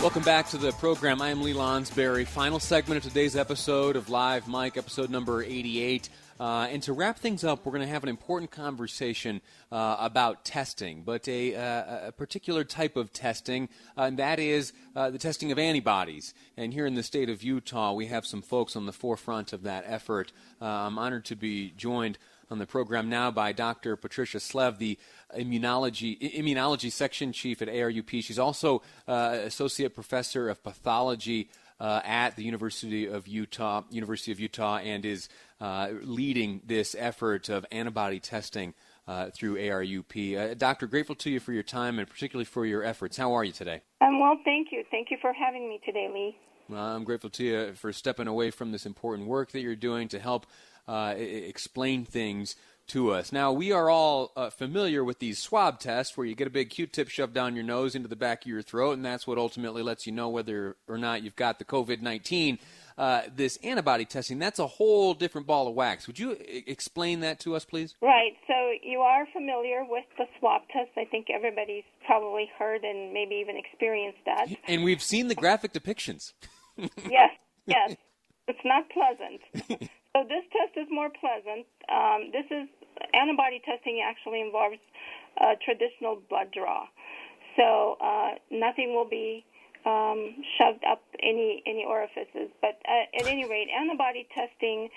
Welcome back to the program. I am Lee Lonsberry. Final segment of today's episode of Live Mic, episode number 88. Uh, and to wrap things up, we're going to have an important conversation uh, about testing, but a, uh, a, particular type of testing, uh, and that is uh, the testing of antibodies. And here in the state of Utah, we have some folks on the forefront of that effort. Uh, I'm honored to be joined on the program now by Dr. Patricia Slev, the immunology immunology section chief at ARUP. She's also associate professor of pathology uh, at the University of Utah, University of Utah, and is uh, leading this effort of antibody testing uh, through ARUP. Uh, doctor, grateful to you for your time and particularly for your efforts. How are you today? Um, well, thank you. Thank you for having me today, Lee. Well, I'm grateful to you for stepping away from this important work that you're doing to help uh, explain things to us. Now, we are all uh, familiar with these swab tests where you get a big Q tip shoved down your nose into the back of your throat, and that's what ultimately lets you know whether or not you've got the COVID 19. Uh, this antibody testing, that's a whole different ball of wax. Would you I- explain that to us, please? Right. So you are familiar with the swab test. I think everybody's probably heard and maybe even experienced that. And we've seen the graphic depictions. yes, yes. It's not pleasant. so this test is more pleasant. Um, this is antibody testing actually involves a traditional blood draw. So uh, nothing will be um, shoved up any any orifices. But uh, at any rate, antibody testing.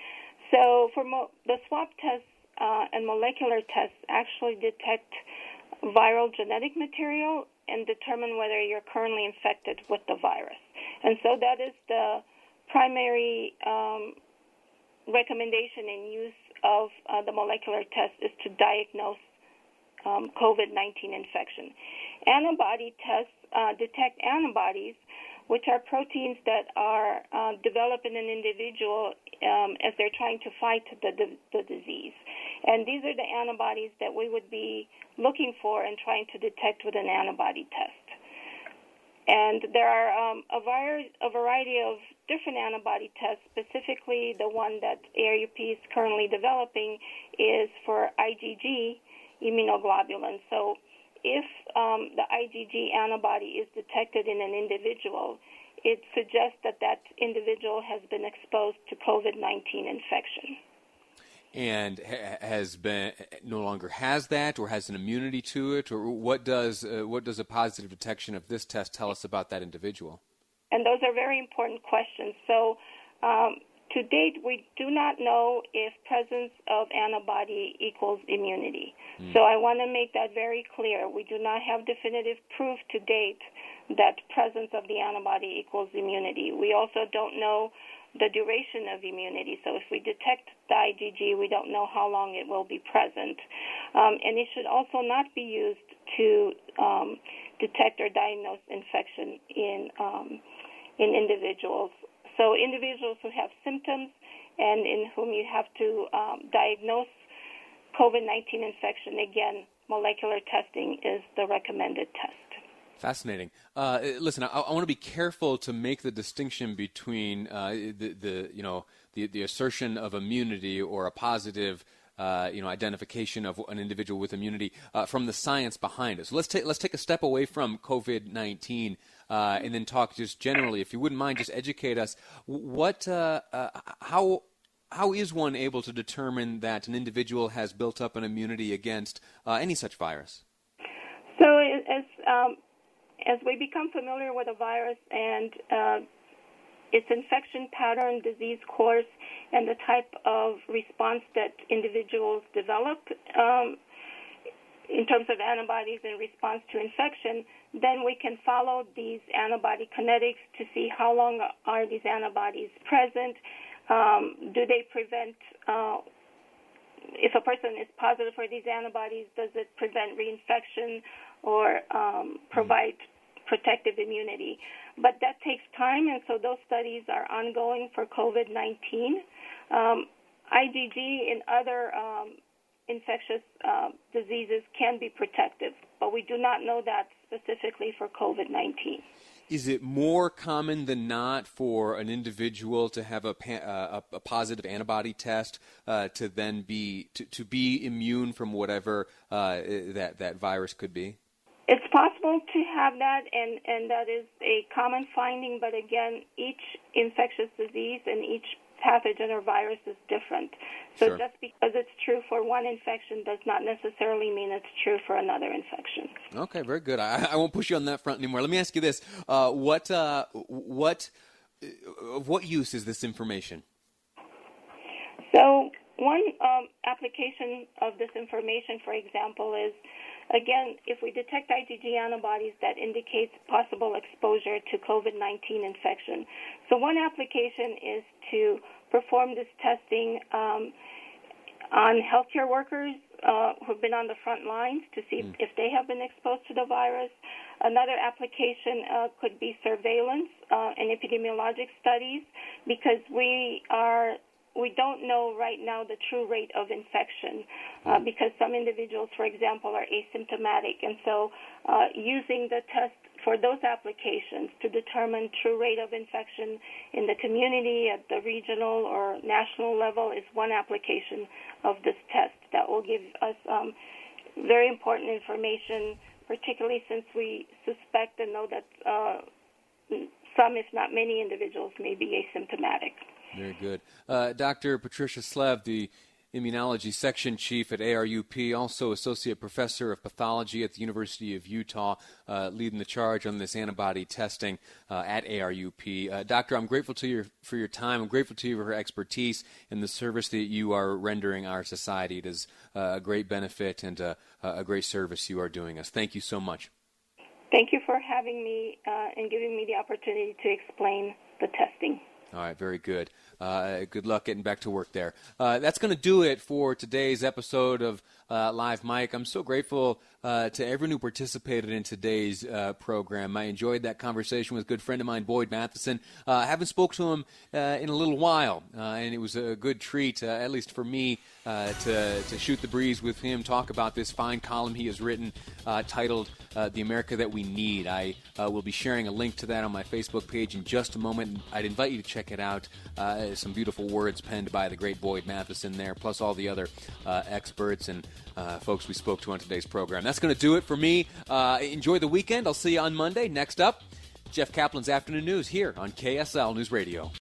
So for mo- the swab tests uh, and molecular tests actually detect viral genetic material and determine whether you're currently infected with the virus. And so that is the primary um, recommendation in use of uh, the molecular test is to diagnose um, COVID 19 infection. Antibody tests uh, detect antibodies, which are proteins that are uh, developed in an individual um, as they're trying to fight the, the, the disease. And these are the antibodies that we would be looking for and trying to detect with an antibody test. And there are um, a, a variety of different antibody tests. Specifically, the one that ARUP is currently developing is for IgG immunoglobulin. So, if um, the IgG antibody is detected in an individual, it suggests that that individual has been exposed to COVID 19 infection and has been no longer has that or has an immunity to it? Or what does uh, what does a positive detection of this test tell us about that individual? And those are very important questions. So um, to date we do not know if presence of antibody equals immunity. Mm. so i want to make that very clear. We do not have definitive proof to date that presence of the antibody equals immunity. We also don't know the duration of immunity. So if we detect the IgG, we don't know how long it will be present. Um, and it should also not be used to um, detect or diagnose infection in um, in individuals. So individuals who have symptoms and in whom you have to um, diagnose COVID-19 infection, again, molecular testing is the recommended test. Fascinating. Uh, listen, I, I, want to be careful to make the distinction between uh, the, the, you know, the, the assertion of immunity or a positive, uh, you know, identification of an individual with immunity uh, from the science behind it. So let's take let's take a step away from COVID nineteen uh, and then talk just generally. If you wouldn't mind, just educate us. What, uh, how how is one able to determine that an individual has built up an immunity against any such virus? So, as um, as we become familiar with a virus and uh, its infection pattern, disease course, and the type of response that individuals develop um, in terms of antibodies in response to infection, then we can follow these antibody kinetics to see how long are these antibodies present. Um, do they prevent, uh, if a person is positive for these antibodies, does it prevent reinfection? or um, provide protective immunity. but that takes time, and so those studies are ongoing for COVID 19. Um, IgG in other um, infectious uh, diseases can be protective, but we do not know that specifically for COVID 19. Is it more common than not for an individual to have a, uh, a positive antibody test uh, to then be to, to, be immune from whatever uh, that that virus could be? It's possible to have that, and, and that is a common finding. But again, each infectious disease and each pathogen or virus is different. So sure. just because it's true for one infection does not necessarily mean it's true for another infection. Okay, very good. I, I won't push you on that front anymore. Let me ask you this: uh, what uh, what uh, what use is this information? So one um, application of this information, for example, is Again, if we detect IgG antibodies, that indicates possible exposure to COVID 19 infection. So, one application is to perform this testing um, on healthcare workers uh, who've been on the front lines to see mm. if they have been exposed to the virus. Another application uh, could be surveillance uh, and epidemiologic studies because we are we don't know right now the true rate of infection uh, because some individuals, for example, are asymptomatic. And so uh, using the test for those applications to determine true rate of infection in the community at the regional or national level is one application of this test that will give us um, very important information, particularly since we suspect and know that uh, some, if not many, individuals may be asymptomatic. Very good. Uh, Dr. Patricia Slev, the immunology section chief at ARUP, also associate professor of pathology at the University of Utah, uh, leading the charge on this antibody testing uh, at ARUP. Uh, doctor, I'm grateful to you for your time. I'm grateful to you for your expertise and the service that you are rendering our society. It is uh, a great benefit and uh, a great service you are doing us. Thank you so much. Thank you for having me uh, and giving me the opportunity to explain the testing. All right, very good. Uh, good luck getting back to work there. Uh, that's going to do it for today's episode of uh, Live Mic. I'm so grateful uh, to everyone who participated in today's uh, program. I enjoyed that conversation with a good friend of mine, Boyd Matheson. Uh, I haven't spoke to him in a little while, and it was a good treat, at least for me, to, to shoot the breeze with him, talk about this fine column he has written titled The America That We Need. I will be sharing a link to that on my Facebook page in just a moment. I'd invite you to check it out. some beautiful words penned by the great Boyd Matheson there, plus all the other experts and uh, folks we spoke to on today's program. That's going to do it for me. Uh, enjoy the weekend. I'll see you on Monday. Next up, Jeff Caplan's Afternoon News here on KSL News Radio.